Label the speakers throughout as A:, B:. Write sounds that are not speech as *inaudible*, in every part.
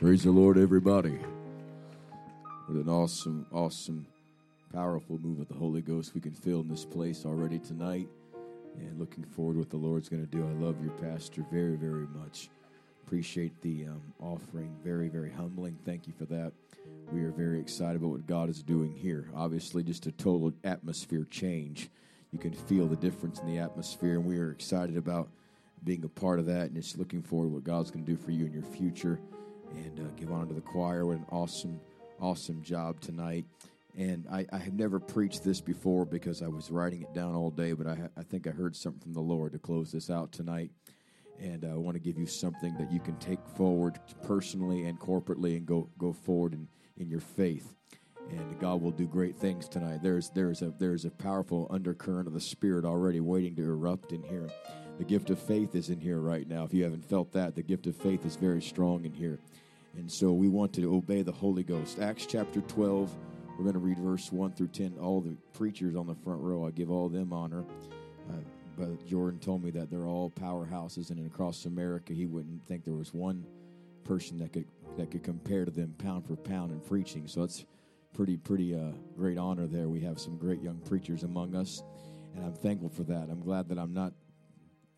A: Praise the Lord, everybody. What an awesome, awesome, powerful move of the Holy Ghost we can feel in this place already tonight. And looking forward to what the Lord's going to do. I love your pastor very, very much. Appreciate the um, offering. Very, very humbling. Thank you for that. We are very excited about what God is doing here. Obviously, just a total atmosphere change. You can feel the difference in the atmosphere, and we are excited about being a part of that and just looking forward to what God's going to do for you in your future and uh, give honor to the choir. What an awesome, awesome job tonight. And I, I have never preached this before because I was writing it down all day, but I, I think I heard something from the Lord to close this out tonight. And uh, I want to give you something that you can take forward personally and corporately and go, go forward in, in your faith. And God will do great things tonight. There's, there's, a, there's a powerful undercurrent of the Spirit already waiting to erupt in here. The gift of faith is in here right now. If you haven't felt that, the gift of faith is very strong in here. And so we want to obey the Holy Ghost. Acts chapter 12, we're going to read verse 1 through 10. All the preachers on the front row, I give all them honor. Uh, but Jordan told me that they're all powerhouses, and across America, he wouldn't think there was one person that could that could compare to them pound for pound in preaching. So it's pretty pretty uh, great honor there. We have some great young preachers among us, and I'm thankful for that. I'm glad that I'm not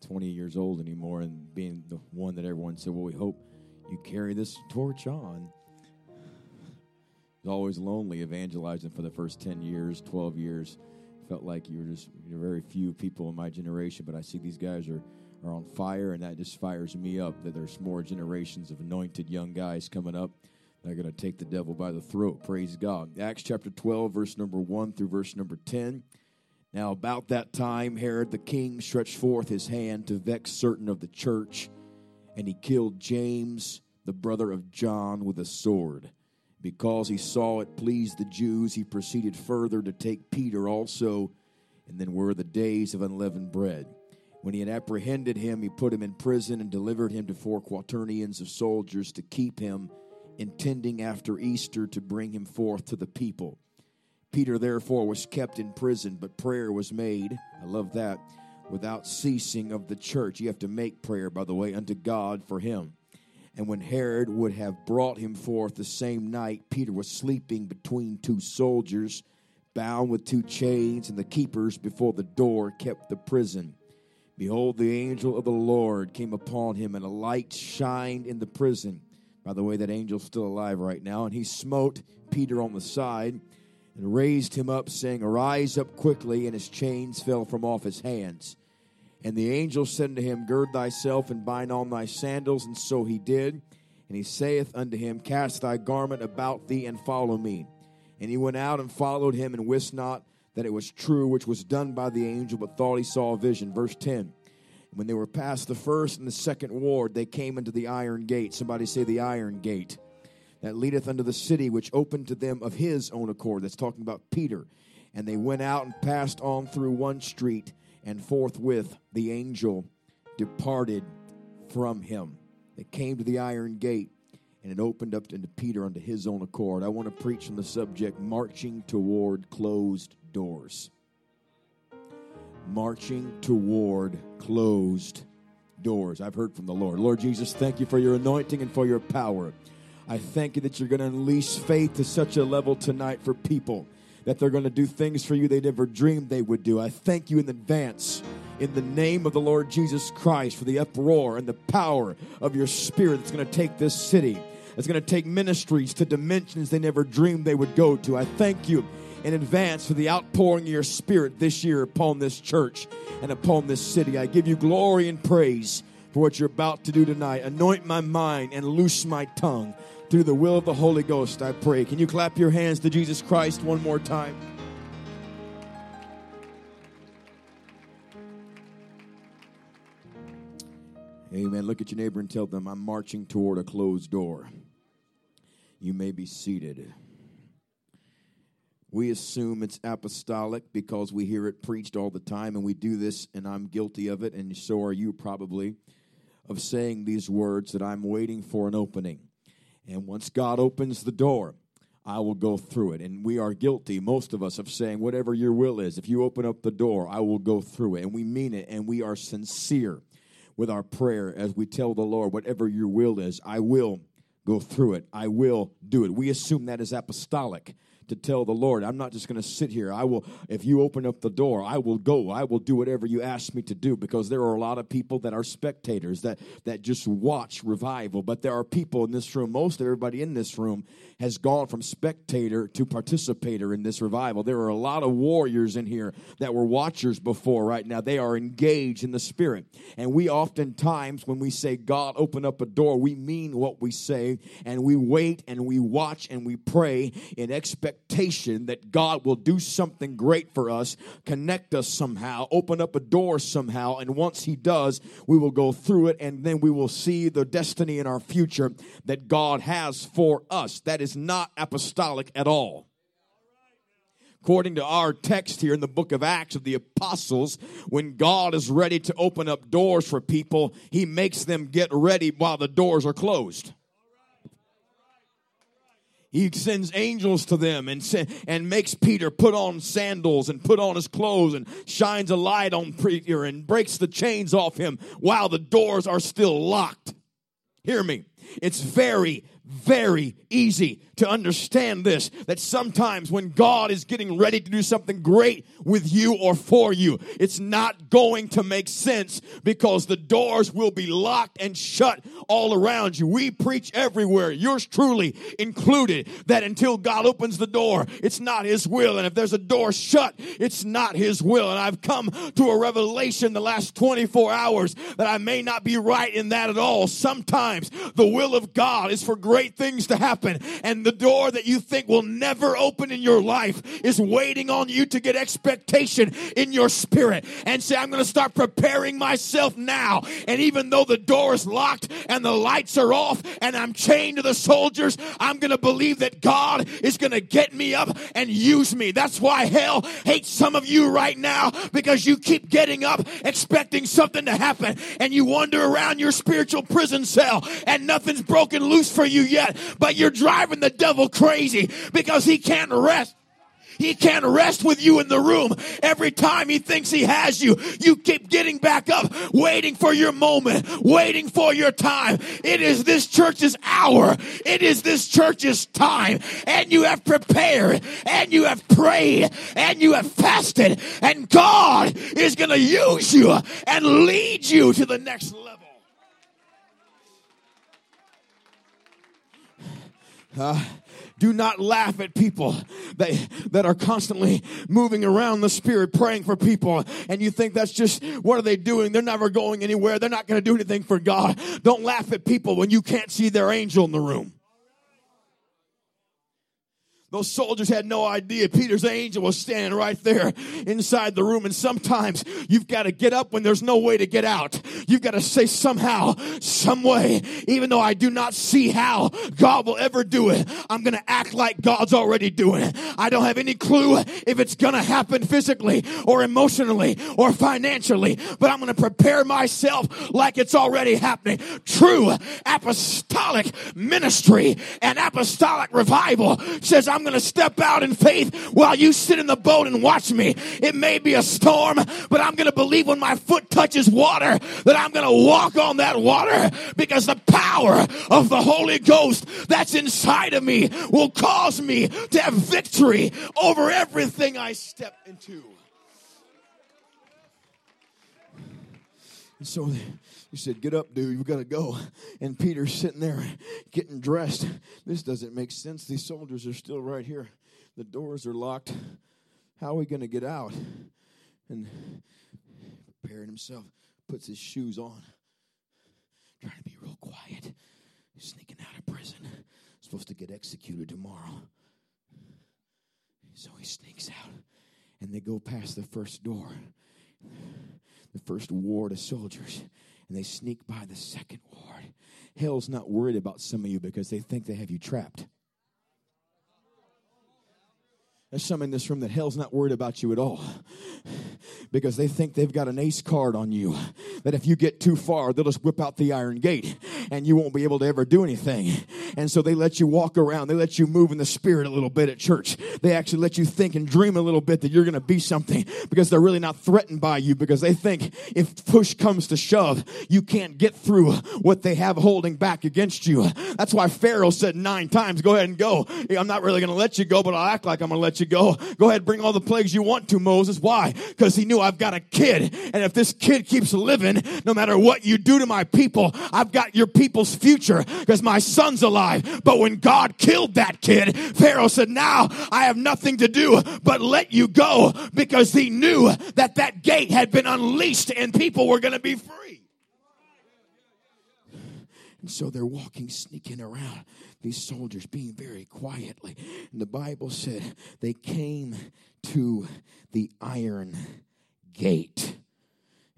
A: 20 years old anymore and being the one that everyone said, "Well, we hope." You carry this torch on. It's always lonely evangelizing for the first 10 years, 12 years. Felt like you were just you very few people in my generation, but I see these guys are, are on fire, and that just fires me up that there's more generations of anointed young guys coming up that are going to take the devil by the throat. Praise God. Acts chapter 12, verse number 1 through verse number 10. Now, about that time, Herod the king stretched forth his hand to vex certain of the church and he killed James, the brother of John, with a sword. Because he saw it pleased the Jews, he proceeded further to take Peter also. And then were the days of unleavened bread. When he had apprehended him, he put him in prison and delivered him to four quaternions of soldiers to keep him, intending after Easter to bring him forth to the people. Peter therefore was kept in prison, but prayer was made. I love that without ceasing of the church. You have to make prayer, by the way, unto God for him. And when Herod would have brought him forth the same night, Peter was sleeping between two soldiers, bound with two chains, and the keepers before the door kept the prison. Behold, the angel of the Lord came upon him, and a light shined in the prison. By the way, that angel's still alive right now. And he smote Peter on the side and raised him up, saying, Arise up quickly. And his chains fell from off his hands. And the angel said unto him, Gird thyself and bind on thy sandals. And so he did. And he saith unto him, Cast thy garment about thee and follow me. And he went out and followed him, and wist not that it was true which was done by the angel, but thought he saw a vision. Verse 10. When they were past the first and the second ward, they came into the iron gate. Somebody say the iron gate that leadeth unto the city, which opened to them of his own accord. That's talking about Peter. And they went out and passed on through one street, and forthwith the angel departed from him. They came to the iron gate, and it opened up unto Peter unto his own accord. I want to preach on the subject marching toward closed doors. Marching toward closed doors. I've heard from the Lord. Lord Jesus, thank you for your anointing and for your power. I thank you that you're going to unleash faith to such a level tonight for people that they're going to do things for you they never dreamed they would do. I thank you in advance in the name of the Lord Jesus Christ for the uproar and the power of your spirit that's going to take this city. It's going to take ministries to dimensions they never dreamed they would go to. I thank you in advance for the outpouring of your spirit this year upon this church and upon this city. I give you glory and praise for what you're about to do tonight. Anoint my mind and loose my tongue through the will of the Holy Ghost, I pray. Can you clap your hands to Jesus Christ one more time? Amen. Look at your neighbor and tell them, I'm marching toward a closed door. You may be seated. We assume it's apostolic because we hear it preached all the time, and we do this, and I'm guilty of it, and so are you probably, of saying these words that I'm waiting for an opening. And once God opens the door, I will go through it. And we are guilty, most of us, of saying, whatever your will is, if you open up the door, I will go through it. And we mean it, and we are sincere with our prayer as we tell the Lord, whatever your will is, I will go through it. I will do it. We assume that is apostolic to tell the Lord, I'm not just going to sit here. I will, if you open up the door, I will go. I will do whatever you ask me to do because there are a lot of people that are spectators that, that just watch revival. But there are people in this room, most everybody in this room has gone from spectator to participator in this revival. There are a lot of warriors in here that were watchers before right now. They are engaged in the spirit. And we oftentimes, when we say, God, open up a door, we mean what we say and we wait and we watch and we pray in expectation that God will do something great for us, connect us somehow, open up a door somehow, and once He does, we will go through it and then we will see the destiny in our future that God has for us. That is not apostolic at all according to our text here in the book of Acts of the Apostles, when God is ready to open up doors for people, He makes them get ready while the doors are closed. He sends angels to them and, and makes Peter put on sandals and put on his clothes and shines a light on Peter and breaks the chains off him while the doors are still locked. Hear me. It's very, very easy to understand this that sometimes when God is getting ready to do something great with you or for you, it's not going to make sense because the doors will be locked and shut all around you. We preach everywhere, yours truly included, that until God opens the door, it's not His will. And if there's a door shut, it's not His will. And I've come to a revelation the last 24 hours that I may not be right in that at all. Sometimes the will of God is for great things to happen. And the door that you think will never open in your life is waiting on you to get expectation in your spirit and say, I'm going to start preparing myself now. And even though the door is locked and the lights are off and I'm chained to the soldiers, I'm going to believe that God is going to get me up and use me. That's why hell hates some of you right now because you keep getting up expecting something to happen and you wander around your spiritual prison cell and nothing's broken loose for you yet, but you're driving the devil crazy because he can't rest. He can't rest with you in the room. Every time he thinks he has you, you keep getting back up, waiting for your moment, waiting for your time. It is this church's hour. It is this church's time. And you have prepared, and you have prayed, and you have fasted, and God is going to use you and lead you to the next level. Uh, do not laugh at people that, that are constantly moving around the spirit praying for people and you think that's just what are they doing? They're never going anywhere. They're not going to do anything for god. Don't laugh at people when you can't see their angel in the room those soldiers had no idea Peter's angel was standing right there inside the room. And sometimes you've got to get up when there's no way to get out. You've got to say somehow, some way, even though I do not see how God will ever do it, I'm going to act like God's already doing it. I don't have any clue if it's going to happen physically or emotionally or financially, but I'm going to prepare myself like it's already happening. True apostolic ministry and apostolic revival says I'm I'm going to step out in faith while you sit in the boat and watch me. It may be a storm, but I'm going to believe when my foot touches water that I'm going to walk on that water because the power of the Holy Ghost that's inside of me will cause me to have victory over everything I step into. And so he said, Get up, dude. We got to go. And Peter's sitting there getting dressed. This doesn't make sense. These soldiers are still right here. The doors are locked. How are we going to get out? And preparing himself, puts his shoes on, trying to be real quiet. He's sneaking out of prison. Supposed to get executed tomorrow. So he sneaks out, and they go past the first door, the first ward of soldiers and they sneak by the second ward. Hell's not worried about some of you because they think they have you trapped. There's some in this room that hell's not worried about you at all because they think they've got an ace card on you. That if you get too far, they'll just whip out the iron gate and you won't be able to ever do anything. And so they let you walk around. They let you move in the spirit a little bit at church. They actually let you think and dream a little bit that you're going to be something because they're really not threatened by you because they think if push comes to shove, you can't get through what they have holding back against you. That's why Pharaoh said nine times, go ahead and go. I'm not really going to let you go, but I'll act like I'm going to let you go. Go ahead, bring all the plagues you want to, Moses. Why? Because he knew I've got a kid. And if this kid keeps living, no matter what you do to my people, I've got your people's future because my son's alive. But when God killed that kid, Pharaoh said, now I have nothing to do but let you go because he knew that that gate had been unleashed and people were going to be free. And so they're walking, sneaking around, these soldiers being very quietly. And the Bible said they came to the iron gate.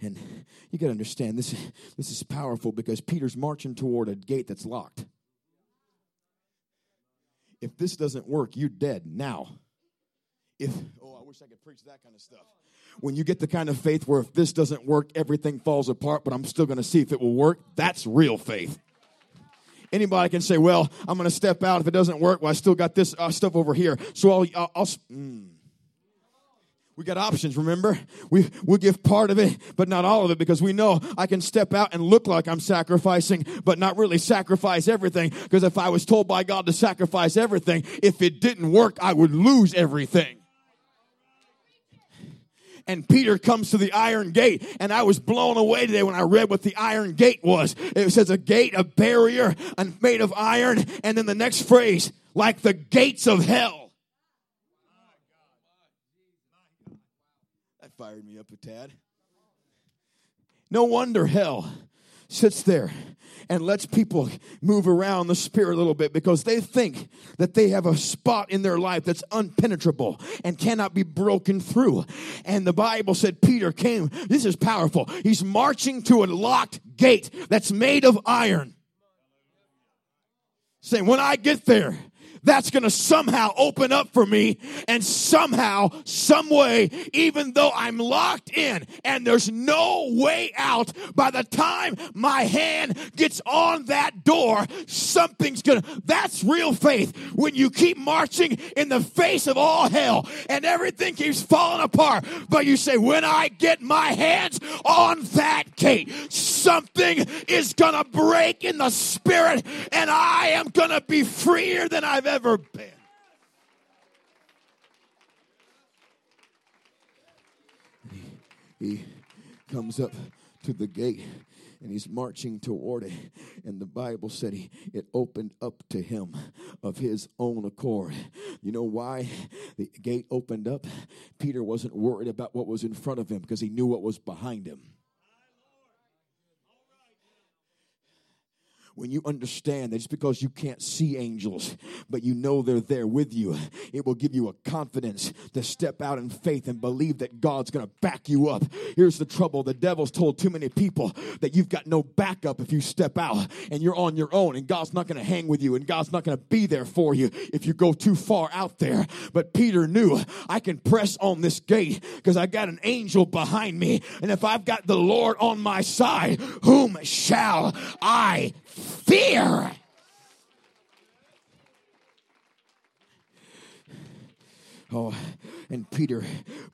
A: And you got to understand this, this is powerful because Peter's marching toward a gate that's locked. If this doesn't work, you're dead now. If, oh, I wish I could preach that kind of stuff. When you get the kind of faith where if this doesn't work, everything falls apart, but I'm still going to see if it will work, that's real faith. Anybody can say, well, I'm going to step out. If it doesn't work, well, I still got this uh, stuff over here. So I'll, I'll, I'll mm. We got options, remember? We, we'll give part of it, but not all of it, because we know I can step out and look like I'm sacrificing, but not really sacrifice everything. Because if I was told by God to sacrifice everything, if it didn't work, I would lose everything and Peter comes to the iron gate. And I was blown away today when I read what the iron gate was. It says a gate, a barrier, and made of iron. And then the next phrase, like the gates of hell. Fired me up a tad. No wonder hell sits there and lets people move around the spirit a little bit because they think that they have a spot in their life that's unpenetrable and cannot be broken through. And the Bible said Peter came. This is powerful. He's marching to a locked gate that's made of iron. Saying, when I get there, that's going to somehow open up for me and somehow, some way, even though I'm locked in and there's no way out, by the time my hand gets on that door, something's going to, that's real faith. When you keep marching in the face of all hell and everything keeps falling apart, but you say, when I get my hands on that gate, something is going to break in the spirit and I am going to be freer than I've ever ever been. He, he comes up to the gate and he's marching toward it. And the Bible said he, it opened up to him of his own accord. You know why the gate opened up? Peter wasn't worried about what was in front of him because he knew what was behind him. When you understand that just because you can't see angels, but you know they're there with you, it will give you a confidence to step out in faith and believe that God's going to back you up. Here's the trouble the devil's told too many people that you've got no backup if you step out and you're on your own, and God's not going to hang with you, and God's not going to be there for you if you go too far out there. But Peter knew I can press on this gate because I got an angel behind me, and if I've got the Lord on my side, whom shall I fear. Oh, and Peter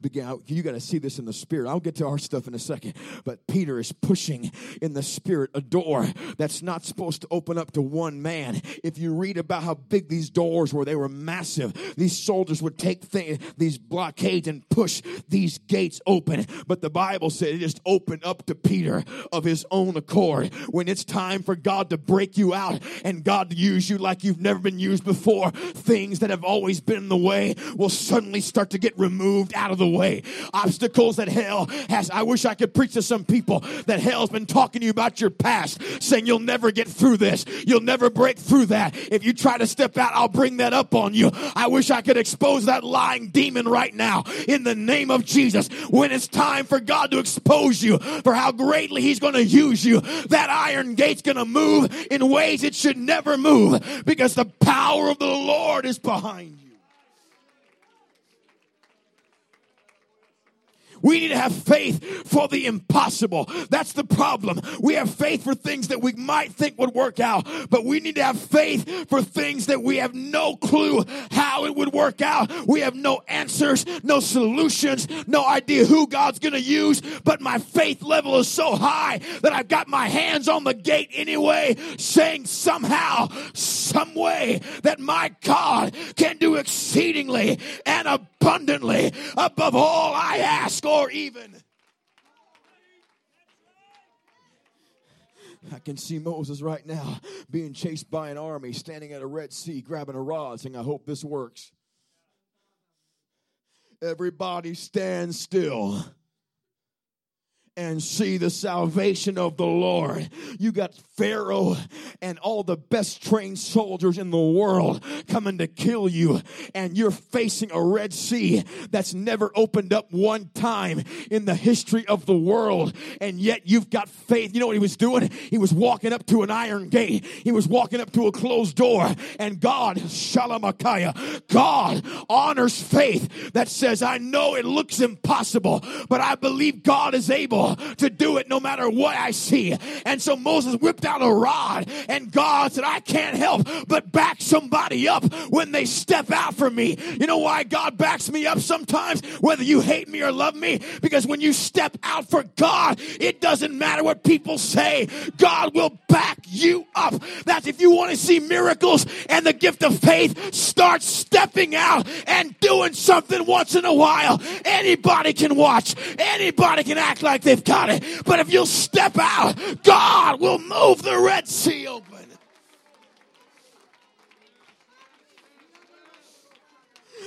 A: began, oh, you got to see this in the spirit. I'll get to our stuff in a second. But Peter is pushing in the spirit a door that's not supposed to open up to one man. If you read about how big these doors were, they were massive. These soldiers would take these blockades and push these gates open. But the Bible said it just opened up to Peter of his own accord. When it's time for God to break you out and God to use you like you've never been used before, things that have always been in the way will suddenly start to get removed out of the way. Obstacles that hell has. I wish I could preach to some people that hell's been talking to you about your past, saying you'll never get through this. You'll never break through that. If you try to step out, I'll bring that up on you. I wish I could expose that lying demon right now in the name of Jesus. When it's time for God to expose you for how greatly He's going to use you, that iron gate's going to move in ways it should never move because the power of the Lord is behind you. We need to have faith for the impossible. That's the problem. We have faith for things that we might think would work out, but we need to have faith for things that we have no clue how it would work out. We have no answers, no solutions, no idea who God's going to use, but my faith level is so high that I've got my hands on the gate anyway, saying somehow, some way that my God can do exceedingly and abundantly above all I ask or even. I can see Moses right now being chased by an army, standing at a Red Sea, grabbing a rod, saying, I hope this works. Everybody stand still and see the salvation of the Lord. You got Pharaoh and all the best trained soldiers in the world coming to kill you, and you're facing a Red Sea that's never opened up one time in the history of the world, and yet you've got faith. You know what he was doing? He was walking up to an iron gate, he was walking up to a closed door, and God, Shalamakaya, God honors faith that says, I know it looks impossible, but I believe God is able to do it no matter what I see. And so Moses whipped out a rod and God said, I can't help but back somebody up when they step out for me. You know why God backs me up sometimes, whether you hate me or love me? Because when you step out for God, it doesn't matter what people say. God will back you up. That's if you want to see miracles and the gift of faith, start stepping out and doing something once in a while. Anybody can watch. Anybody can act like they've got it. But if you'll step out, God will move the Red Sea open.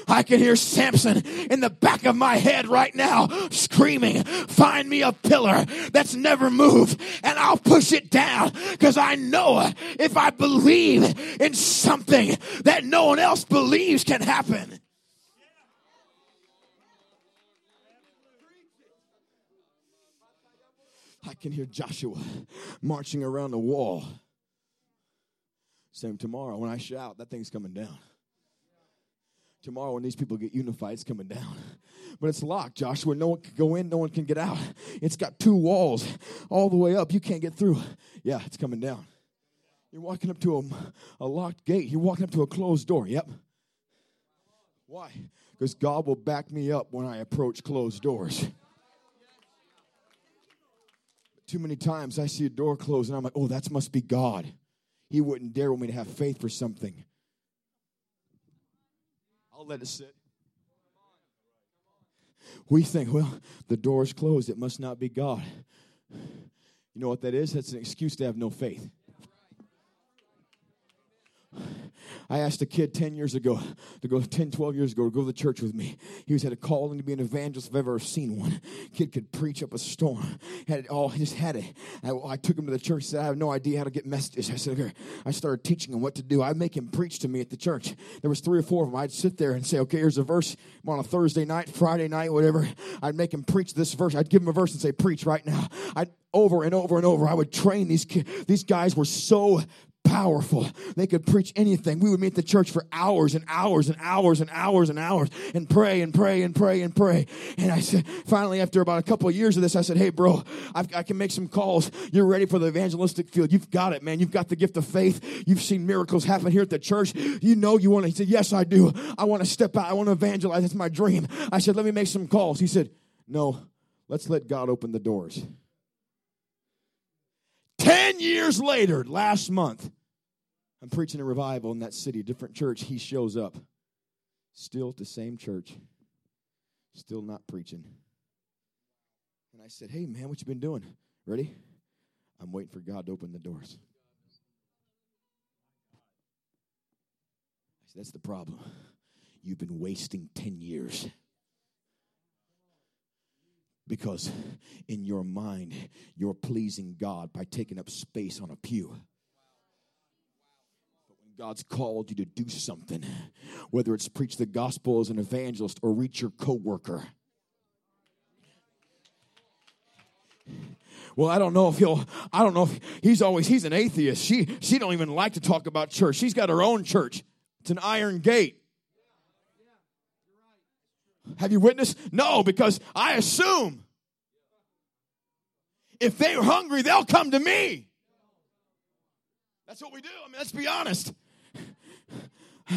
A: I can hear Samson in the back of my head right now screaming, find me a pillar that's never moved and I'll push it down because I know if I believe in something that no one else believes can happen. I can hear Joshua marching around the wall. Same tomorrow when I shout, that thing's coming down. Tomorrow when these people get unified, it's coming down. But it's locked, Joshua. No one can go in, no one can get out. It's got two walls all the way up. You can't get through. Yeah, it's coming down. You're walking up to a, a locked gate. You're walking up to a closed door. Yep. Why? Because God will back me up when I approach closed doors. Too many times I see a door close and I'm like, oh, that must be God. He wouldn't dare want me to have faith for something. I'll let it sit. We think, well, the door is closed. It must not be God. You know what that is? That's an excuse to have no faith. I asked a kid 10 years ago to go, 10, 12 years ago, to go to the church with me. He was had a calling to be an evangelist if I've ever seen one. Kid could preach up a storm. Had it all, he just had it. I, I took him to the church, said, I have no idea how to get messages. I said, okay. I started teaching him what to do. I'd make him preach to me at the church. There was three or four of them. I'd sit there and say, okay, here's a verse on a Thursday night, Friday night, whatever. I'd make him preach this verse. I'd give him a verse and say, preach right now. I'd over and over and over. I would train these kids. These guys were so powerful. They could preach anything. We would meet the church for hours and hours and hours and hours and hours and pray and pray and pray and pray. And I said, finally, after about a couple of years of this, I said, Hey, bro, I've, i can make some calls. You're ready for the evangelistic field. You've got it, man. You've got the gift of faith. You've seen miracles happen here at the church. You know you want to. He said, Yes, I do. I want to step out. I want to evangelize. That's my dream. I said, Let me make some calls. He said, No, let's let God open the doors. 10 years later, last month, I'm preaching a revival in that city, different church. He shows up. Still at the same church. Still not preaching. And I said, Hey, man, what you been doing? Ready? I'm waiting for God to open the doors. I said, That's the problem. You've been wasting 10 years because in your mind, you're pleasing God by taking up space on a pew. God's called you to do something, whether it's preach the gospel as an evangelist or reach your coworker. Well, I don't know if he'll. I don't know if he's always. He's an atheist. She she don't even like to talk about church. She's got her own church. It's an iron gate. Have you witnessed? No, because I assume if they're hungry, they'll come to me. That's what we do. I mean, let's be honest.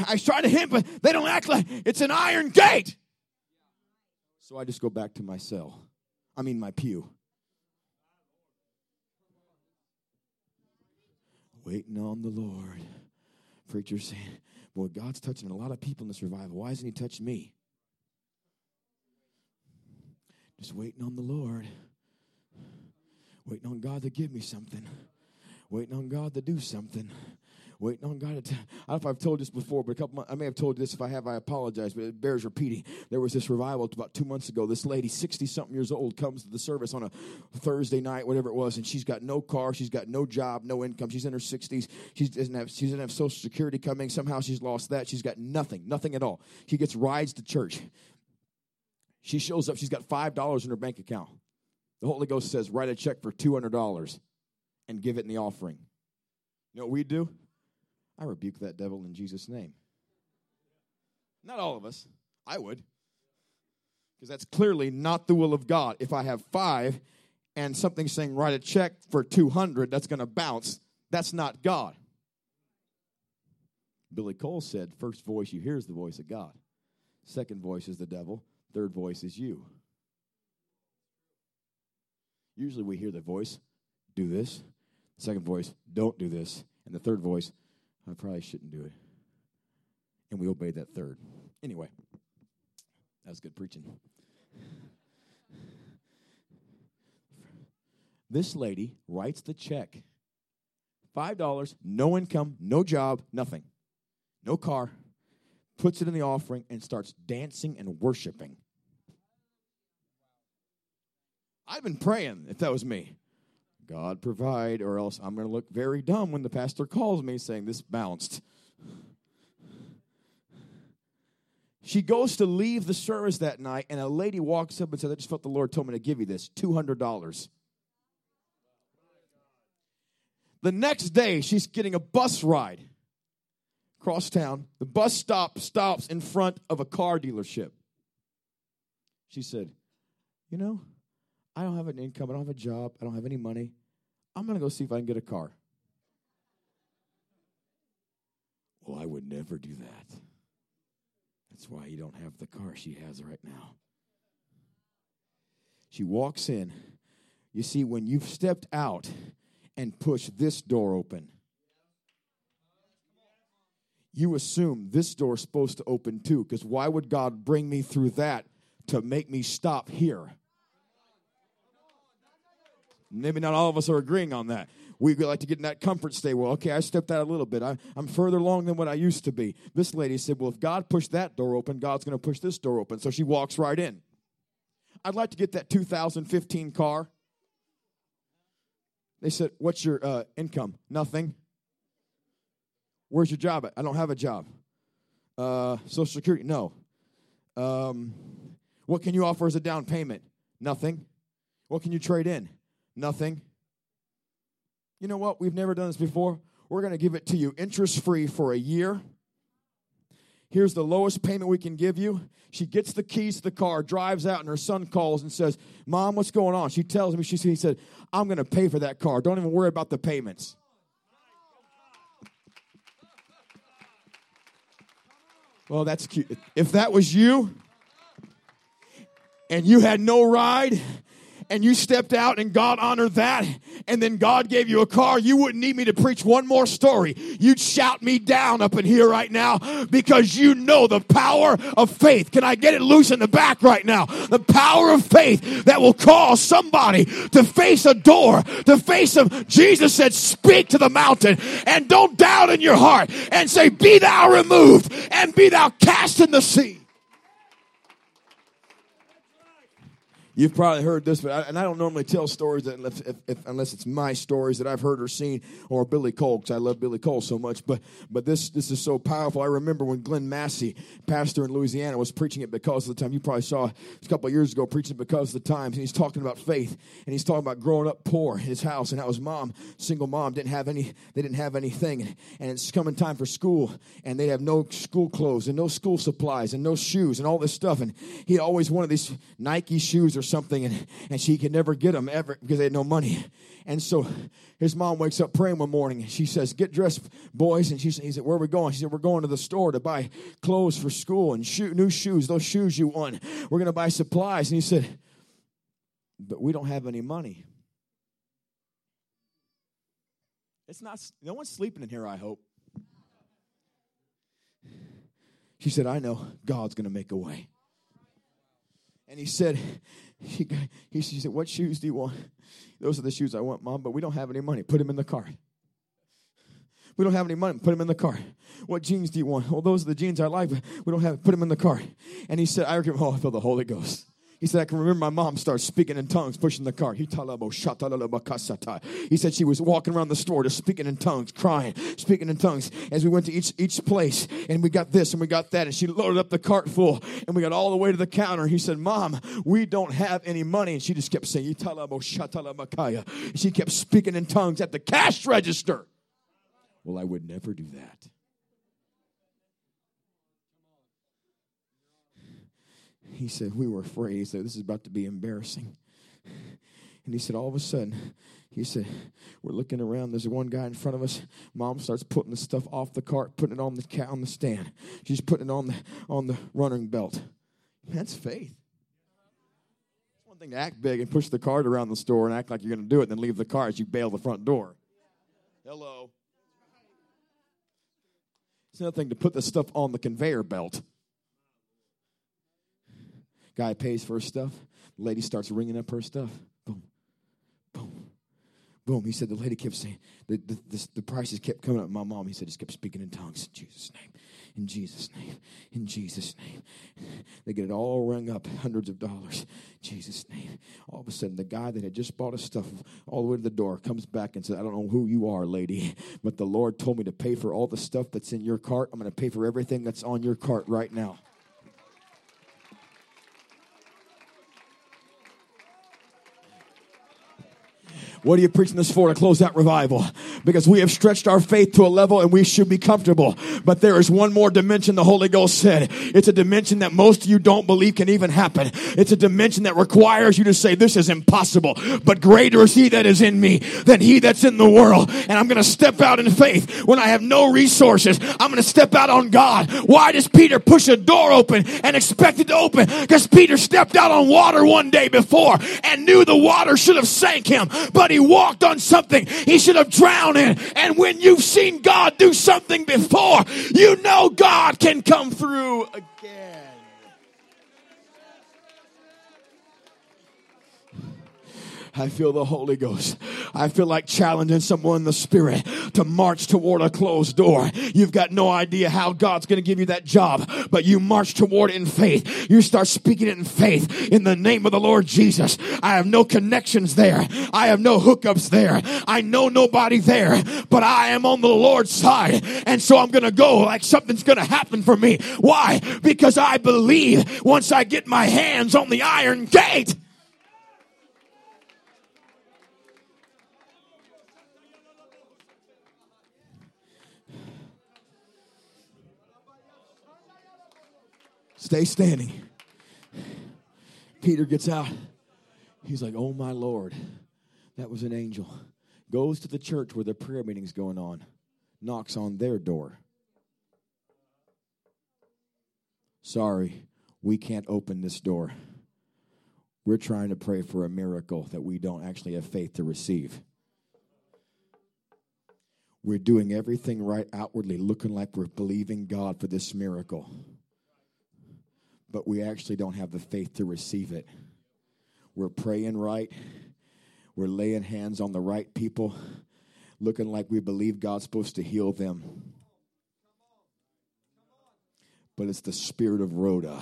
A: I try to hint, but they don't act like it's an iron gate. So I just go back to my cell. I mean, my pew. Waiting on the Lord. Preacher saying, Boy, God's touching a lot of people in this revival. Why hasn't He touched me? Just waiting on the Lord. Waiting on God to give me something. Waiting on God to do something waiting on God to. T- I don't know if I've told this before, but a couple. Months, I may have told this. If I have, I apologize, but it bears repeating. There was this revival about two months ago. This lady, sixty something years old, comes to the service on a Thursday night, whatever it was, and she's got no car, she's got no job, no income. She's in her sixties. She doesn't have. She doesn't have Social Security coming. Somehow she's lost that. She's got nothing, nothing at all. She gets rides to church. She shows up. She's got five dollars in her bank account. The Holy Ghost says, write a check for two hundred dollars and give it in the offering. You know what we do? I rebuke that devil in Jesus' name. Not all of us. I would. Because that's clearly not the will of God. If I have five and something saying write a check for 200 that's going to bounce, that's not God. Billy Cole said, first voice you hear is the voice of God. Second voice is the devil. Third voice is you. Usually we hear the voice, do this. Second voice, don't do this. And the third voice, I probably shouldn't do it. And we obeyed that third. Anyway, that was good preaching. This lady writes the check $5, no income, no job, nothing, no car, puts it in the offering, and starts dancing and worshiping. I've been praying if that was me. God provide, or else I'm going to look very dumb when the pastor calls me saying this bounced. She goes to leave the service that night, and a lady walks up and says, I just felt the Lord told me to give you this $200. The next day, she's getting a bus ride across town. The bus stop stops in front of a car dealership. She said, You know, I don't have an income. I don't have a job. I don't have any money. I'm going to go see if I can get a car. Well, I would never do that. That's why you don't have the car she has right now. She walks in. You see, when you've stepped out and pushed this door open, you assume this door's supposed to open too, because why would God bring me through that to make me stop here? Maybe not all of us are agreeing on that. We like to get in that comfort state. Well, okay, I stepped out a little bit. I, am further along than what I used to be. This lady said, Well, if God pushed that door open, God's going to push this door open. So she walks right in. I'd like to get that 2015 car. They said, What's your uh, income? Nothing. Where's your job at? I don't have a job. Uh, Social Security? No. Um, what can you offer as a down payment? Nothing. What can you trade in? Nothing. You know what? We've never done this before. We're going to give it to you interest free for a year. Here's the lowest payment we can give you. She gets the keys to the car, drives out, and her son calls and says, Mom, what's going on? She tells me, she, he said, I'm going to pay for that car. Don't even worry about the payments. Well, that's cute. If that was you and you had no ride and you stepped out and God honored that, and then God gave you a car, you wouldn't need me to preach one more story. You'd shout me down up in here right now because you know the power of faith. Can I get it loose in the back right now? The power of faith that will cause somebody to face a door, to face them. Jesus said, Speak to the mountain and don't doubt in your heart and say, Be thou removed and be thou cast in the sea.
B: You've probably heard this, but I, and I don't normally tell stories that unless, if, if, unless it's my stories that I've heard or seen, or Billy Cole, because I love Billy Cole so much. But but this this is so powerful. I remember when Glenn Massey, pastor in Louisiana, was preaching it because of the time. You probably saw a couple of years ago preaching it because of the times, and he's talking about faith, and he's talking about growing up poor in his house, and how his mom, single mom, didn't have any. They didn't have anything, and, and it's coming time for school, and they have no school clothes and no school supplies and no shoes and all this stuff, and he always wanted these Nike shoes or something, and and she could never get them ever because they had no money. And so his mom wakes up praying one morning. And she says, Get dressed, boys. And she said, he said, Where are we going? She said, We're going to the store to buy clothes for school and shoe, new shoes, those shoes you want. We're going to buy supplies. And he said, But we don't have any money. It's not, no one's sleeping in here, I hope. She said, I know God's going to make a way. And he said, he, he, said, What shoes do you want? Those are the shoes I want, Mom, but we don't have any money. Put them in the car. We don't have any money. Put them in the car. What jeans do you want? Well, those are the jeans I like, but we don't have. Put them in the car. And he said, I oh, I feel the Holy Ghost. He said, I can remember my mom started speaking in tongues, pushing the car. He said she was walking around the store just speaking in tongues, crying, speaking in tongues as we went to each, each place and we got this and we got that. And she loaded up the cart full and we got all the way to the counter. He said, Mom, we don't have any money. And she just kept saying, She kept speaking in tongues at the cash register. Well, I would never do that. He said, We were afraid. He said, This is about to be embarrassing. And he said, All of a sudden, he said, We're looking around. There's one guy in front of us. Mom starts putting the stuff off the cart, putting it on the cat on the stand. She's putting it on the on the running belt. That's faith. It's one thing to act big and push the cart around the store and act like you're going to do it, and then leave the car as you bail the front door. Hello. It's another thing to put the stuff on the conveyor belt. Guy pays for her stuff. The lady starts ringing up her stuff. Boom, boom, boom. He said the lady kept saying, the, the, the, the prices kept coming up. My mom, he said, just kept speaking in tongues. In Jesus' name, in Jesus' name, in Jesus' name. They get it all rung up, hundreds of dollars. Jesus' name. All of a sudden, the guy that had just bought his stuff all the way to the door comes back and says, I don't know who you are, lady, but the Lord told me to pay for all the stuff that's in your cart. I'm going to pay for everything that's on your cart right now. What are you preaching this for to close that revival? Because we have stretched our faith to a level and we should be comfortable. But there is one more dimension the Holy Ghost said. It's a dimension that most of you don't believe can even happen. It's a dimension that requires you to say, this is impossible. But greater is he that is in me than he that's in the world. And I'm going to step out in faith when I have no resources. I'm going to step out on God. Why does Peter push a door open and expect it to open? Because Peter stepped out on water one day before and knew the water should have sank him. But he he walked on something he should have drowned in. And when you've seen God do something before, you know God can come through again. I feel the Holy Ghost. I feel like challenging someone in the spirit to march toward a closed door. You've got no idea how God's going to give you that job, but you march toward it in faith. You start speaking it in faith in the name of the Lord Jesus. I have no connections there. I have no hookups there. I know nobody there, but I am on the Lord's side. And so I'm going to go like something's going to happen for me. Why? Because I believe once I get my hands on the iron gate, Stay standing. Peter gets out. He's like, Oh my Lord, that was an angel. Goes to the church where the prayer meeting's going on, knocks on their door. Sorry, we can't open this door. We're trying to pray for a miracle that we don't actually have faith to receive. We're doing everything right outwardly, looking like we're believing God for this miracle but we actually don't have the faith to receive it. We're praying right, we're laying hands on the right people, looking like we believe God's supposed to heal them. But it's the spirit of Rhoda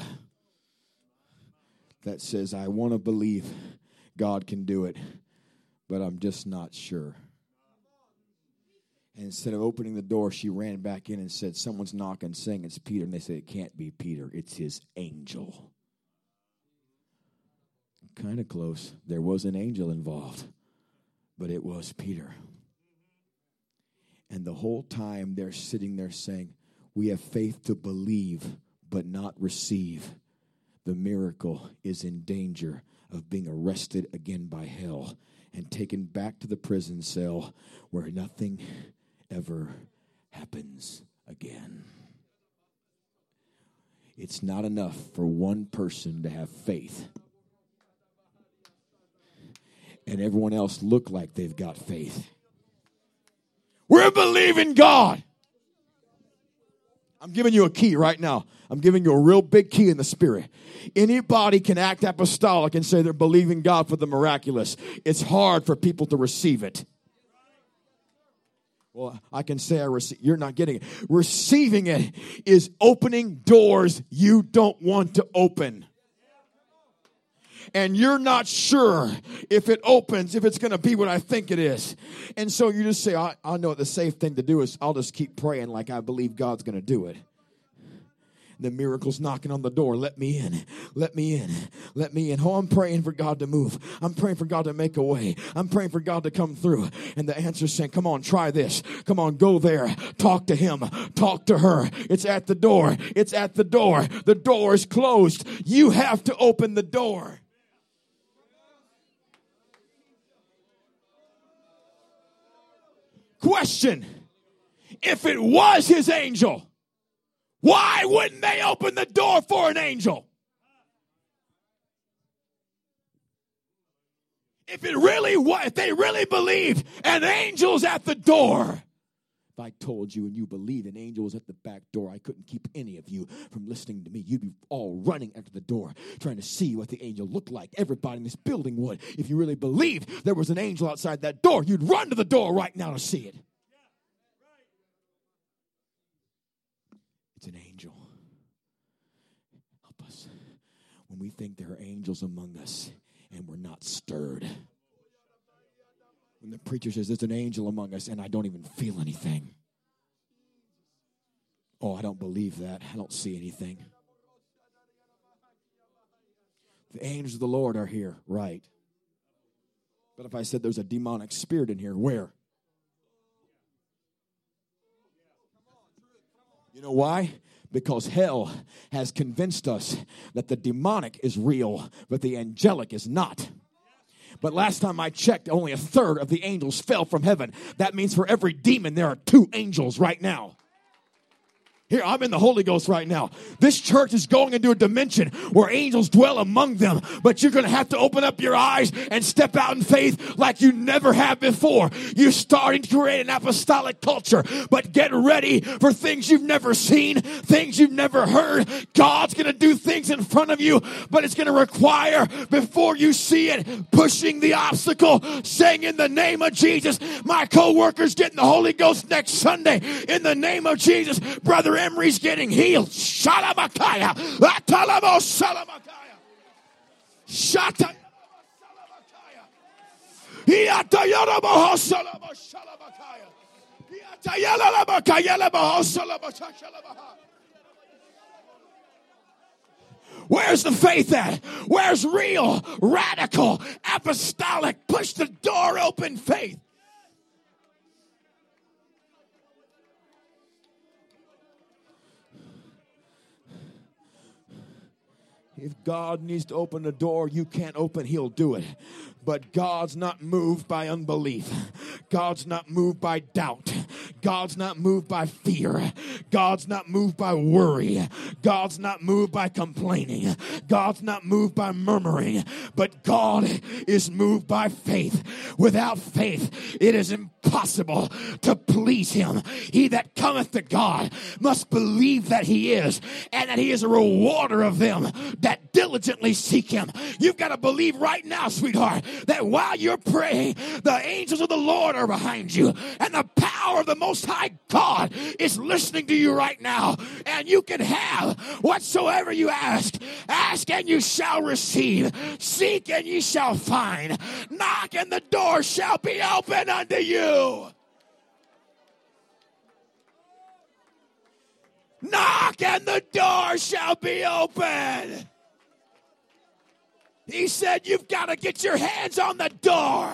B: that says, I want to believe God can do it, but I'm just not sure. And instead of opening the door, she ran back in and said, Someone's knocking, saying it's Peter. And they said, It can't be Peter, it's his angel. Kind of close. There was an angel involved, but it was Peter. And the whole time they're sitting there saying, We have faith to believe, but not receive. The miracle is in danger of being arrested again by hell and taken back to the prison cell where nothing ever happens again. It's not enough for one person to have faith and everyone else look like they've got faith. We're believing God. I'm giving you a key right now. I'm giving you a real big key in the spirit. Anybody can act apostolic and say they're believing God for the miraculous. It's hard for people to receive it. Well, I can say I receive. You're not getting it. Receiving it is opening doors you don't want to open. And you're not sure if it opens, if it's going to be what I think it is. And so you just say, I, I know the safe thing to do is I'll just keep praying like I believe God's going to do it. The miracle's knocking on the door. Let me in. Let me in. Let me in. Oh, I'm praying for God to move. I'm praying for God to make a way. I'm praying for God to come through. And the answer's saying, Come on, try this. Come on, go there. Talk to him. Talk to her. It's at the door. It's at the door. The door is closed. You have to open the door. Question If it was his angel, why wouldn't they open the door for an angel? If it really was, if they really believed an angel's at the door. If I told you and you believed an angel was at the back door, I couldn't keep any of you from listening to me. You'd be all running after the door, trying to see what the angel looked like. Everybody in this building would. If you really believed there was an angel outside that door, you'd run to the door right now to see it. It's an angel. Help us when we think there are angels among us and we're not stirred. When the preacher says there's an angel among us and I don't even feel anything. Oh, I don't believe that. I don't see anything. The angels of the Lord are here, right? But if I said there's a demonic spirit in here, where? You know why? Because hell has convinced us that the demonic is real, but the angelic is not. But last time I checked, only a third of the angels fell from heaven. That means for every demon, there are two angels right now. Here, I'm in the Holy Ghost right now. This church is going into a dimension where angels dwell among them, but you're going to have to open up your eyes and step out in faith like you never have before. You're starting to create an apostolic culture, but get ready for things you've never seen, things you've never heard. God's going to do things in front of you, but it's going to require, before you see it, pushing the obstacle, saying, In the name of Jesus, my co worker's getting the Holy Ghost next Sunday. In the name of Jesus, brother Emery's getting healed. Shalamakaya. Atalamo Salamakaya. Shata. Iatayalabaho Salama Shalamakaya. Iatayalabaho Salama Shalabaha. Where's the faith at? Where's real, radical, apostolic, push the door open faith? If God needs to open a door you can't open, He'll do it. But God's not moved by unbelief. God's not moved by doubt. God's not moved by fear. God's not moved by worry. God's not moved by complaining. God's not moved by murmuring. But God is moved by faith. Without faith, it is impossible to please Him. He that cometh to God must believe that He is and that He is a rewarder of them that diligently seek Him. You've got to believe right now, sweetheart, that while you're praying, the angels of the Lord are behind you, and the power of the Most High God is listening to you right now. and you can have whatsoever you ask. Ask and you shall receive. Seek and you shall find. Knock and the door shall be open unto you. Knock and the door shall be open. He said, You've got to get your hands on the door.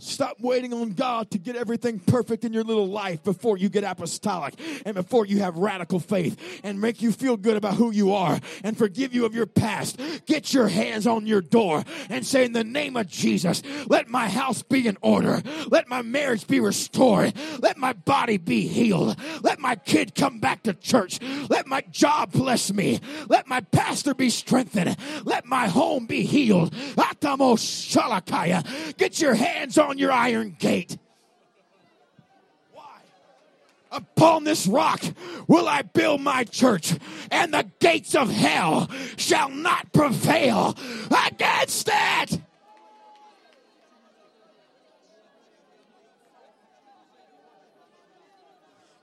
B: Stop waiting on God to get everything perfect in your little life before you get apostolic and before you have radical faith and make you feel good about who you are and forgive you of your past. Get your hands on your door and say, In the name of Jesus, let my house be in order. Let my marriage be restored. Let my body be healed. Let my kid come back to church. Let my job bless me. Let my pastor be strengthened. Let my home be healed. Get your hands on your iron gate. Why? Upon this rock will I build my church, and the gates of hell shall not prevail against it.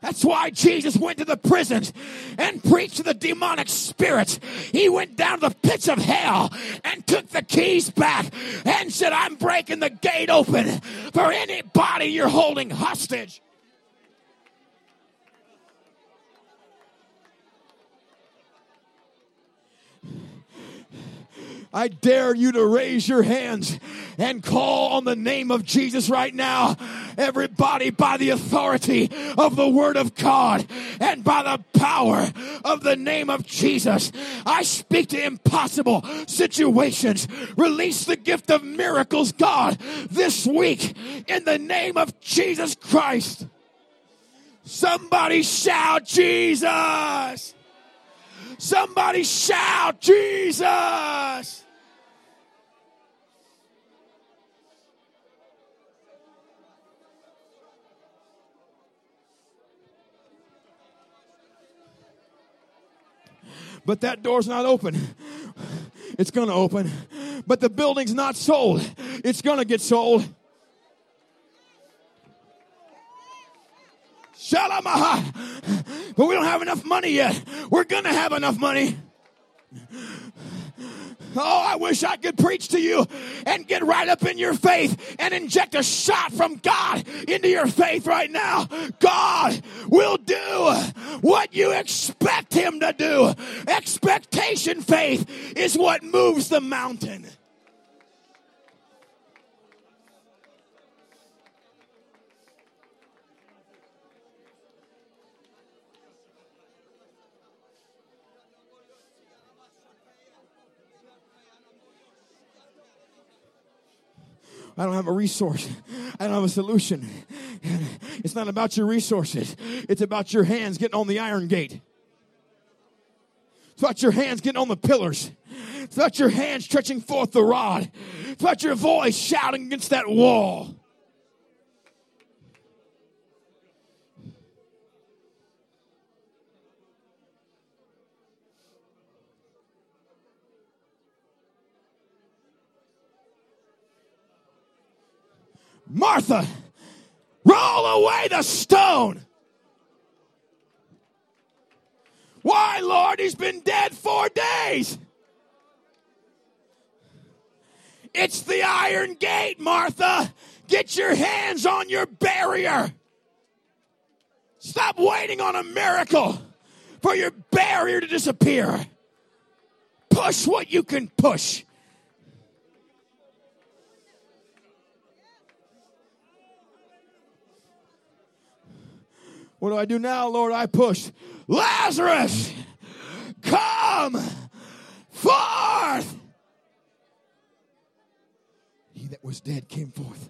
B: That's why Jesus went to the prisons and preached to the demonic spirits. He went down to the pits of hell and took the keys back and said, I'm breaking the gate open for anybody you're holding hostage. I dare you to raise your hands and call on the name of Jesus right now. Everybody, by the authority of the Word of God and by the power of the name of Jesus, I speak to impossible situations. Release the gift of miracles, God, this week in the name of Jesus Christ. Somebody shout, Jesus! Somebody shout, Jesus! But that door's not open. It's going to open. But the building's not sold. It's going to get sold. Shalamaha. But we don't have enough money yet. We're going to have enough money. Oh, I wish I could preach to you and get right up in your faith and inject a shot from God into your faith right now. God will do what you expect Him to do. Expectation faith is what moves the mountain. I don't have a resource. I don't have a solution. It's not about your resources. It's about your hands getting on the iron gate. It's about your hands getting on the pillars. It's about your hands stretching forth the rod. It's about your voice shouting against that wall. Martha, roll away the stone. Why, Lord? He's been dead four days. It's the iron gate, Martha. Get your hands on your barrier. Stop waiting on a miracle for your barrier to disappear. Push what you can push. What do I do now, Lord? I push. Lazarus, come forth. He that was dead came forth.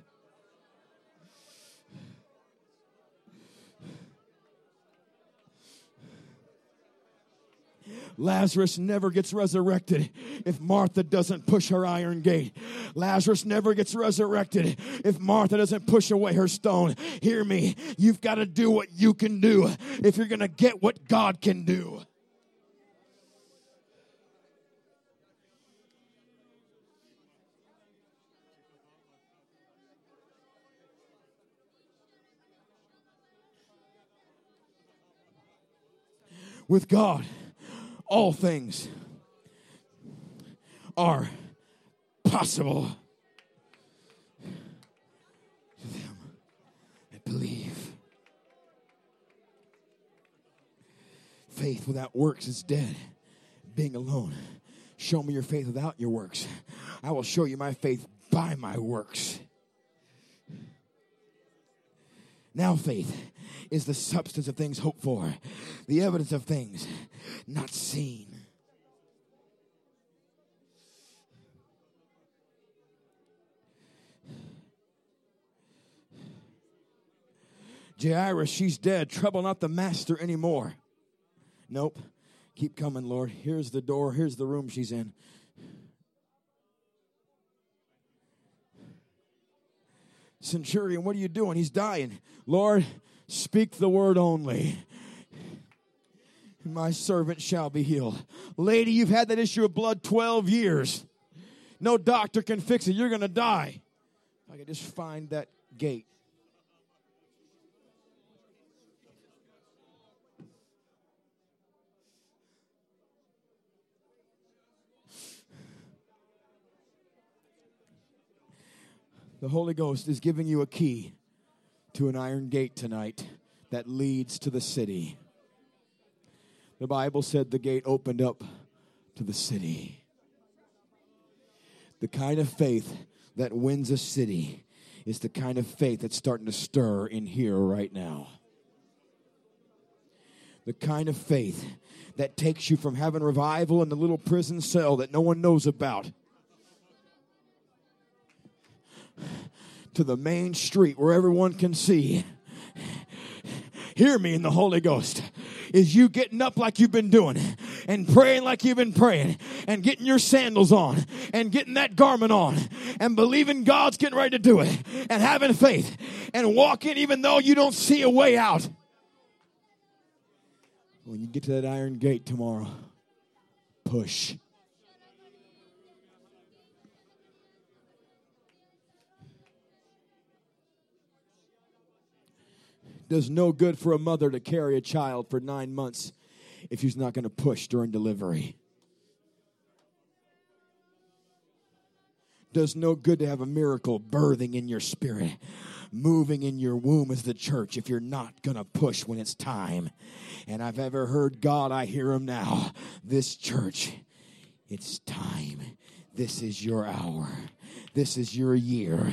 B: Lazarus never gets resurrected if Martha doesn't push her iron gate. Lazarus never gets resurrected if Martha doesn't push away her stone. Hear me. You've got to do what you can do if you're going to get what God can do. With God, all things are possible to them that believe. Faith without works is dead, being alone. Show me your faith without your works. I will show you my faith by my works. Now, faith is the substance of things hoped for, the evidence of things not seen. Jairus, she's dead. Trouble not the master anymore. Nope. Keep coming, Lord. Here's the door. Here's the room she's in. Centurion, what are you doing? He's dying. Lord, speak the word only. My servant shall be healed. Lady, you've had that issue of blood 12 years. No doctor can fix it. You're going to die. If I could just find that gate. The Holy Ghost is giving you a key to an iron gate tonight that leads to the city. The Bible said the gate opened up to the city. The kind of faith that wins a city is the kind of faith that's starting to stir in here right now. The kind of faith that takes you from having revival in the little prison cell that no one knows about to the main street where everyone can see. Hear me in the Holy Ghost. Is you getting up like you've been doing and praying like you've been praying and getting your sandals on and getting that garment on and believing God's getting ready to do it and having faith and walking even though you don't see a way out. When you get to that iron gate tomorrow, push. Does no good for a mother to carry a child for nine months if she's not going to push during delivery. Does no good to have a miracle birthing in your spirit, moving in your womb as the church if you're not going to push when it's time. And I've ever heard God, I hear him now. This church, it's time. This is your hour. This is your year.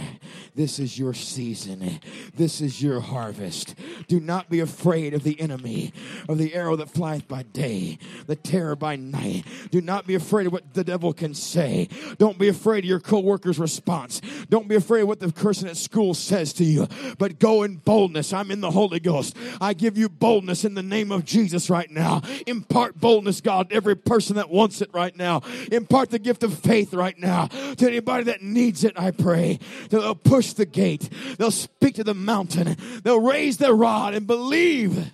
B: This is your season. This is your harvest. Do not be afraid of the enemy, of the arrow that flieth by day, the terror by night. Do not be afraid of what the devil can say. Don't be afraid of your co-worker's response. Don't be afraid of what the person at school says to you. But go in boldness. I'm in the Holy Ghost. I give you boldness in the name of Jesus right now. Impart boldness, God, every person that wants it right now. Impart the gift of faith right now to anybody that needs needs it, I pray. They'll push the gate. They'll speak to the mountain. They'll raise their rod and believe.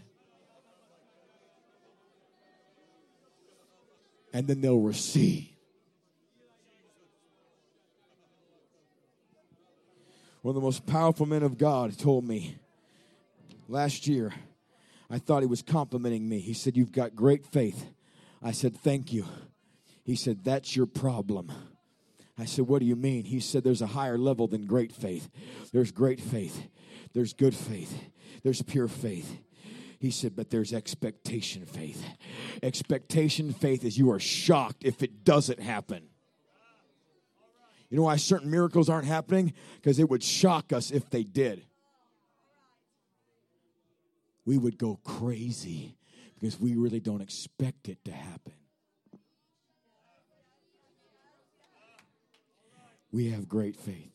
B: And then they'll receive. One of the most powerful men of God told me last year, I thought he was complimenting me. He said, You've got great faith. I said, Thank you. He said, That's your problem. I said, What do you mean? He said, There's a higher level than great faith. There's great faith, there's good faith, there's pure faith. He said, but there's expectation faith. Expectation faith is you are shocked if it doesn't happen. You know why certain miracles aren't happening? Because it would shock us if they did. We would go crazy because we really don't expect it to happen. We have great faith.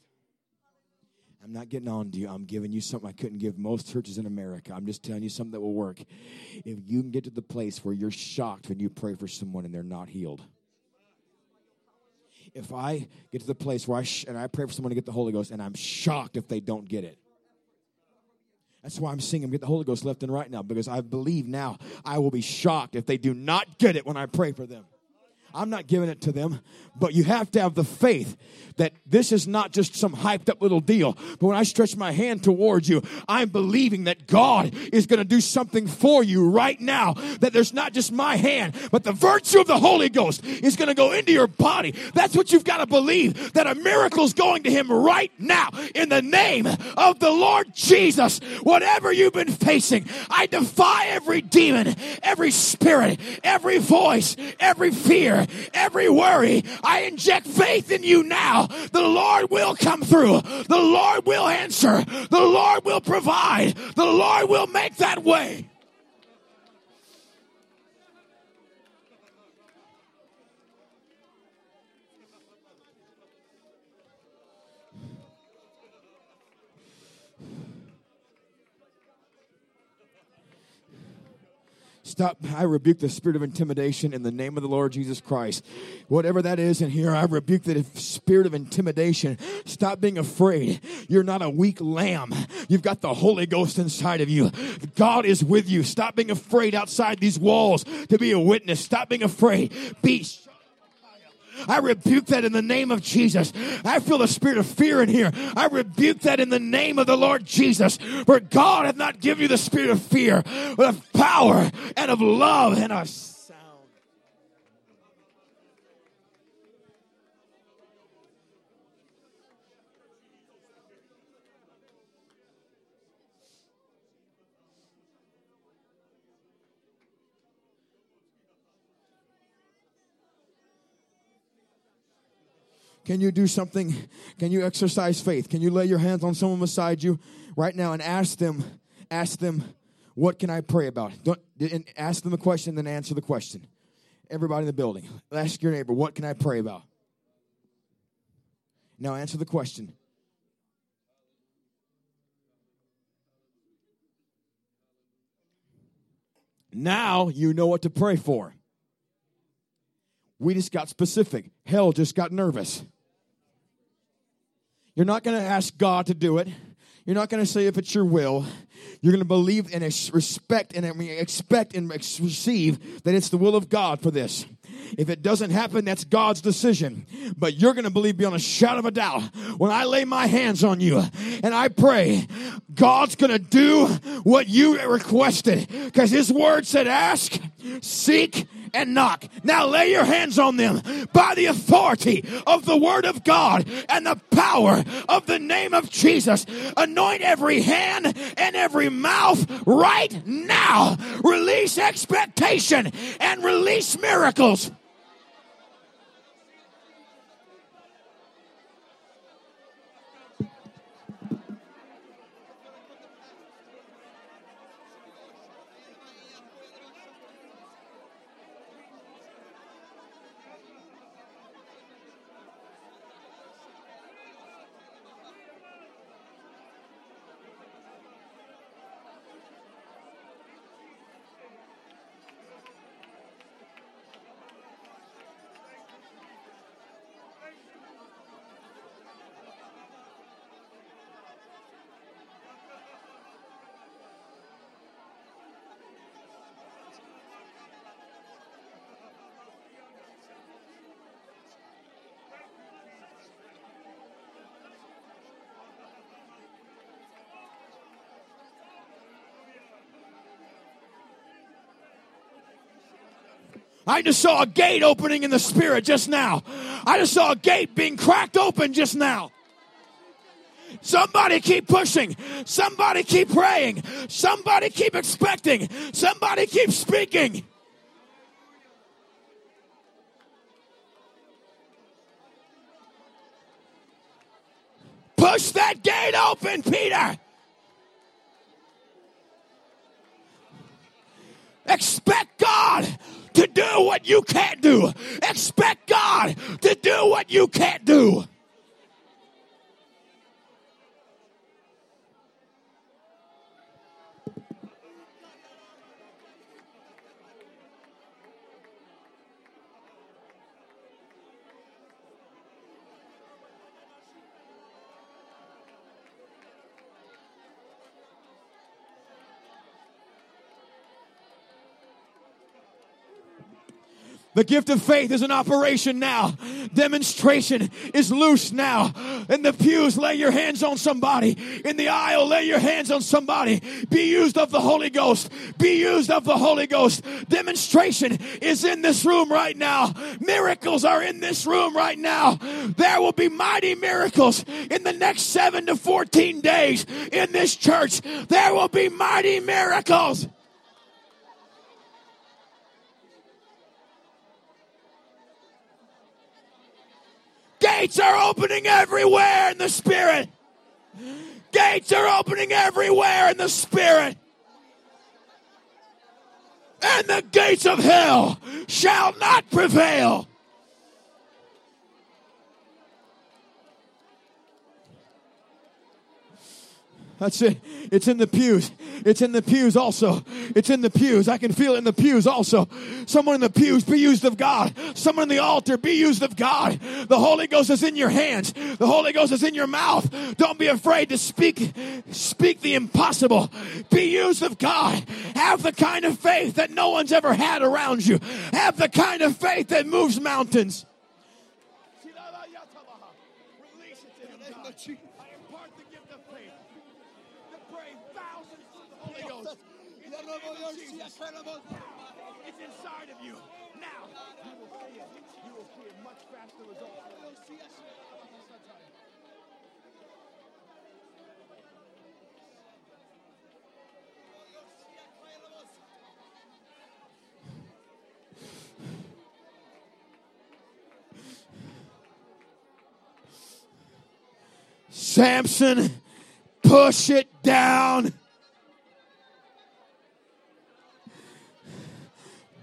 B: I'm not getting on to you. I'm giving you something I couldn't give most churches in America. I'm just telling you something that will work. If you can get to the place where you're shocked when you pray for someone and they're not healed. If I get to the place where I sh- and I pray for someone to get the Holy Ghost and I'm shocked if they don't get it. That's why I'm singing get the Holy Ghost left and right now because I believe now I will be shocked if they do not get it when I pray for them. I'm not giving it to them, but you have to have the faith that this is not just some hyped up little deal. But when I stretch my hand towards you, I'm believing that God is going to do something for you right now. That there's not just my hand, but the virtue of the Holy Ghost is going to go into your body. That's what you've got to believe that a miracle's going to him right now in the name of the Lord Jesus. Whatever you've been facing, I defy every demon, every spirit, every voice, every fear, every worry. I inject faith in you now the Lord will come through. The Lord will answer. The Lord will provide. The Lord will make that way. Stop. I rebuke the spirit of intimidation in the name of the Lord Jesus Christ. Whatever that is in here, I rebuke the spirit of intimidation. Stop being afraid. You're not a weak lamb. You've got the Holy Ghost inside of you. God is with you. Stop being afraid outside these walls to be a witness. Stop being afraid. Be I rebuke that in the name of Jesus. I feel the spirit of fear in here. I rebuke that in the name of the Lord Jesus. For God hath not given you the spirit of fear, but of power and of love and a Can you do something? Can you exercise faith? Can you lay your hands on someone beside you right now and ask them, ask them, what can I pray about? Don't, and ask them a question, then answer the question. Everybody in the building, ask your neighbor, what can I pray about? Now answer the question. Now you know what to pray for. We just got specific. Hell just got nervous. You're not going to ask God to do it. You're not going to say if it's your will. You're going to believe and respect and expect and receive that it's the will of God for this. If it doesn't happen, that's God's decision. But you're going to believe beyond a shadow of a doubt when I lay my hands on you and I pray, God's going to do what you requested because His word said, ask, seek, and knock. Now lay your hands on them by the authority of the word of God and the power of the name of Jesus. Anoint every hand and every mouth right now. Release expectation and release miracles. I just saw a gate opening in the spirit just now. I just saw a gate being cracked open just now. Somebody keep pushing. Somebody keep praying. Somebody keep expecting. Somebody keep speaking. Push that gate open, Peter. Expect God to do what you can't do. Expect God to do what you can't do. The gift of faith is in operation now. Demonstration is loose now. In the pews, lay your hands on somebody. In the aisle, lay your hands on somebody. Be used of the Holy Ghost. Be used of the Holy Ghost. Demonstration is in this room right now. Miracles are in this room right now. There will be mighty miracles in the next seven to 14 days in this church. There will be mighty miracles. Gates are opening everywhere in the Spirit. Gates are opening everywhere in the Spirit. And the gates of hell shall not prevail. That's it. It's in the pews. It's in the pews also. It's in the pews. I can feel it in the pews also. Someone in the pews, be used of God. Someone in the altar, be used of God. The Holy Ghost is in your hands. The Holy Ghost is in your mouth. Don't be afraid to speak, speak the impossible. Be used of God. Have the kind of faith that no one's ever had around you. Have the kind of faith that moves mountains. Release it to him, God. I impart the gift of faith to pray thousands with the Holy Ghost. In the name of Jesus. It's inside of you. Now, you will see it. You will see a much faster result. Samson, push it down.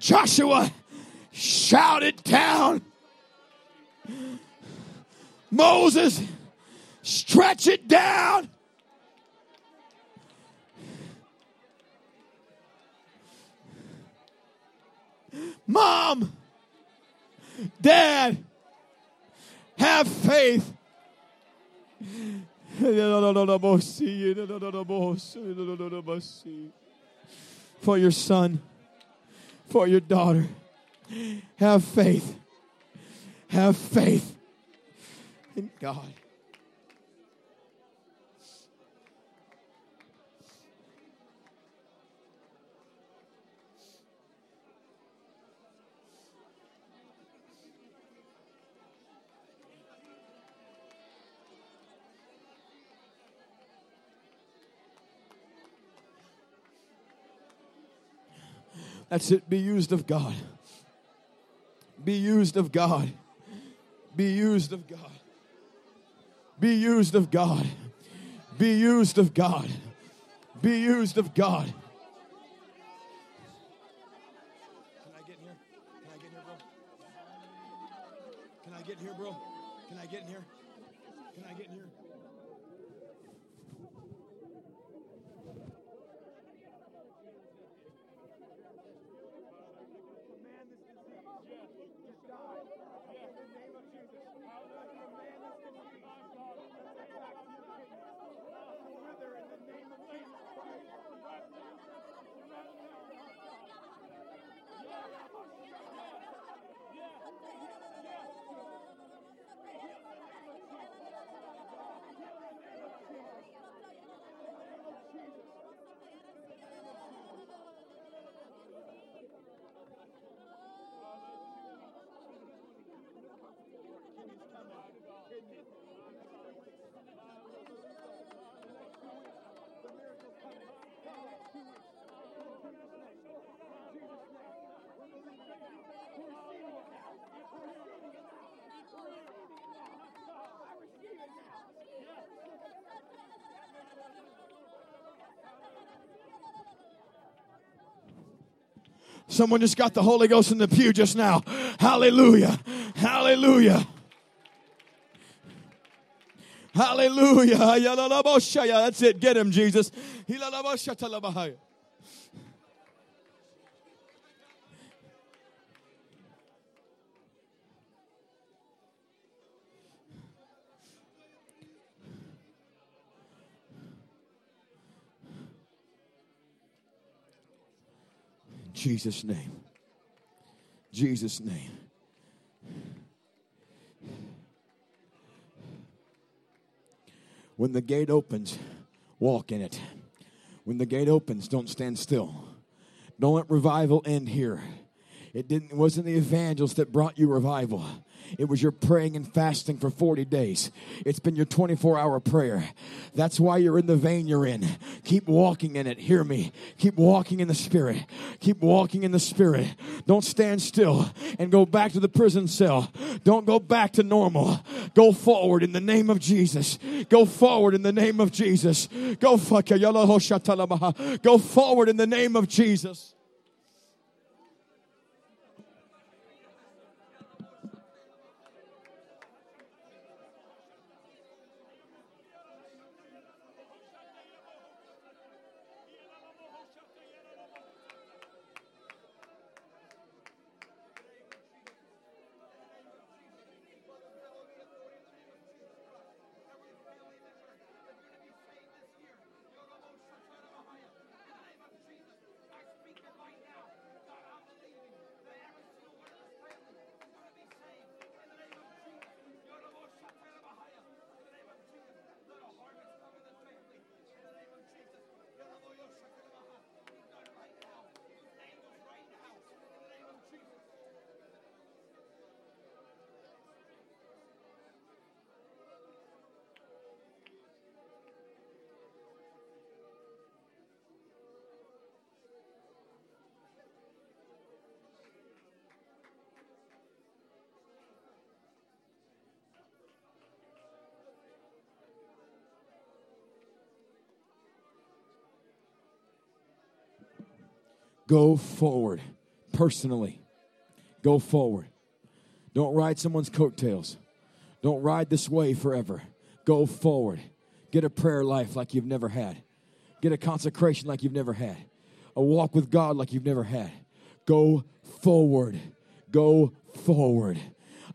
B: Joshua, shout it down. Moses, stretch it down. Mom, Dad, have faith. *laughs* For your son, for your daughter. Have faith. Have faith in God. That's it. Be used of God. Be used of God. Be used of God. Be used of God. Be used of God. Be used of God. Can I get in here? Can I get in here, bro? Can I get in here, bro? Can I get in here? Someone just got the Holy Ghost in the pew just now. Hallelujah. Hallelujah. Hallelujah. That's it. Get him, Jesus. Jesus' name. Jesus' name. When the gate opens, walk in it. When the gate opens, don't stand still. Don't let revival end here. It didn't it wasn't the evangelists that brought you revival. It was your praying and fasting for 40 days. It's been your 24 hour prayer. That's why you're in the vein you're in. Keep walking in it. Hear me. Keep walking in the Spirit. Keep walking in the Spirit. Don't stand still and go back to the prison cell. Don't go back to normal. Go forward in the name of Jesus. Go forward in the name of Jesus. Go, go forward in the name of Jesus. Go forward personally. Go forward. Don't ride someone's coattails. Don't ride this way forever. Go forward. Get a prayer life like you've never had. Get a consecration like you've never had. A walk with God like you've never had. Go forward. Go forward.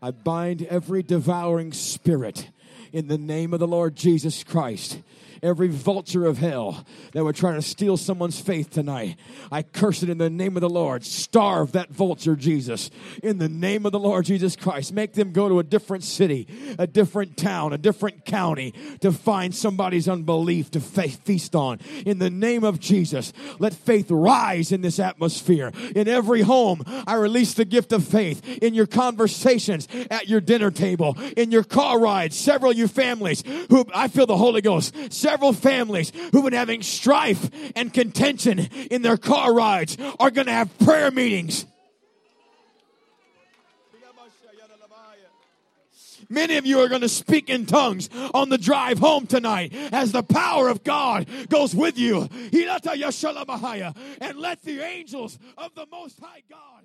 B: I bind every devouring spirit in the name of the Lord Jesus Christ every vulture of hell that would try to steal someone's faith tonight. I curse it in the name of the Lord. Starve that vulture, Jesus, in the name of the Lord Jesus Christ. Make them go to a different city, a different town, a different county to find somebody's unbelief to feast on. In the name of Jesus, let faith rise in this atmosphere. In every home, I release the gift of faith. In your conversations at your dinner table, in your car rides, several of you families who I feel the Holy Ghost several families who've been having strife and contention in their car rides are going to have prayer meetings. Many of you are going to speak in tongues on the drive home tonight as the power of God goes with you. And let the angels of the Most High God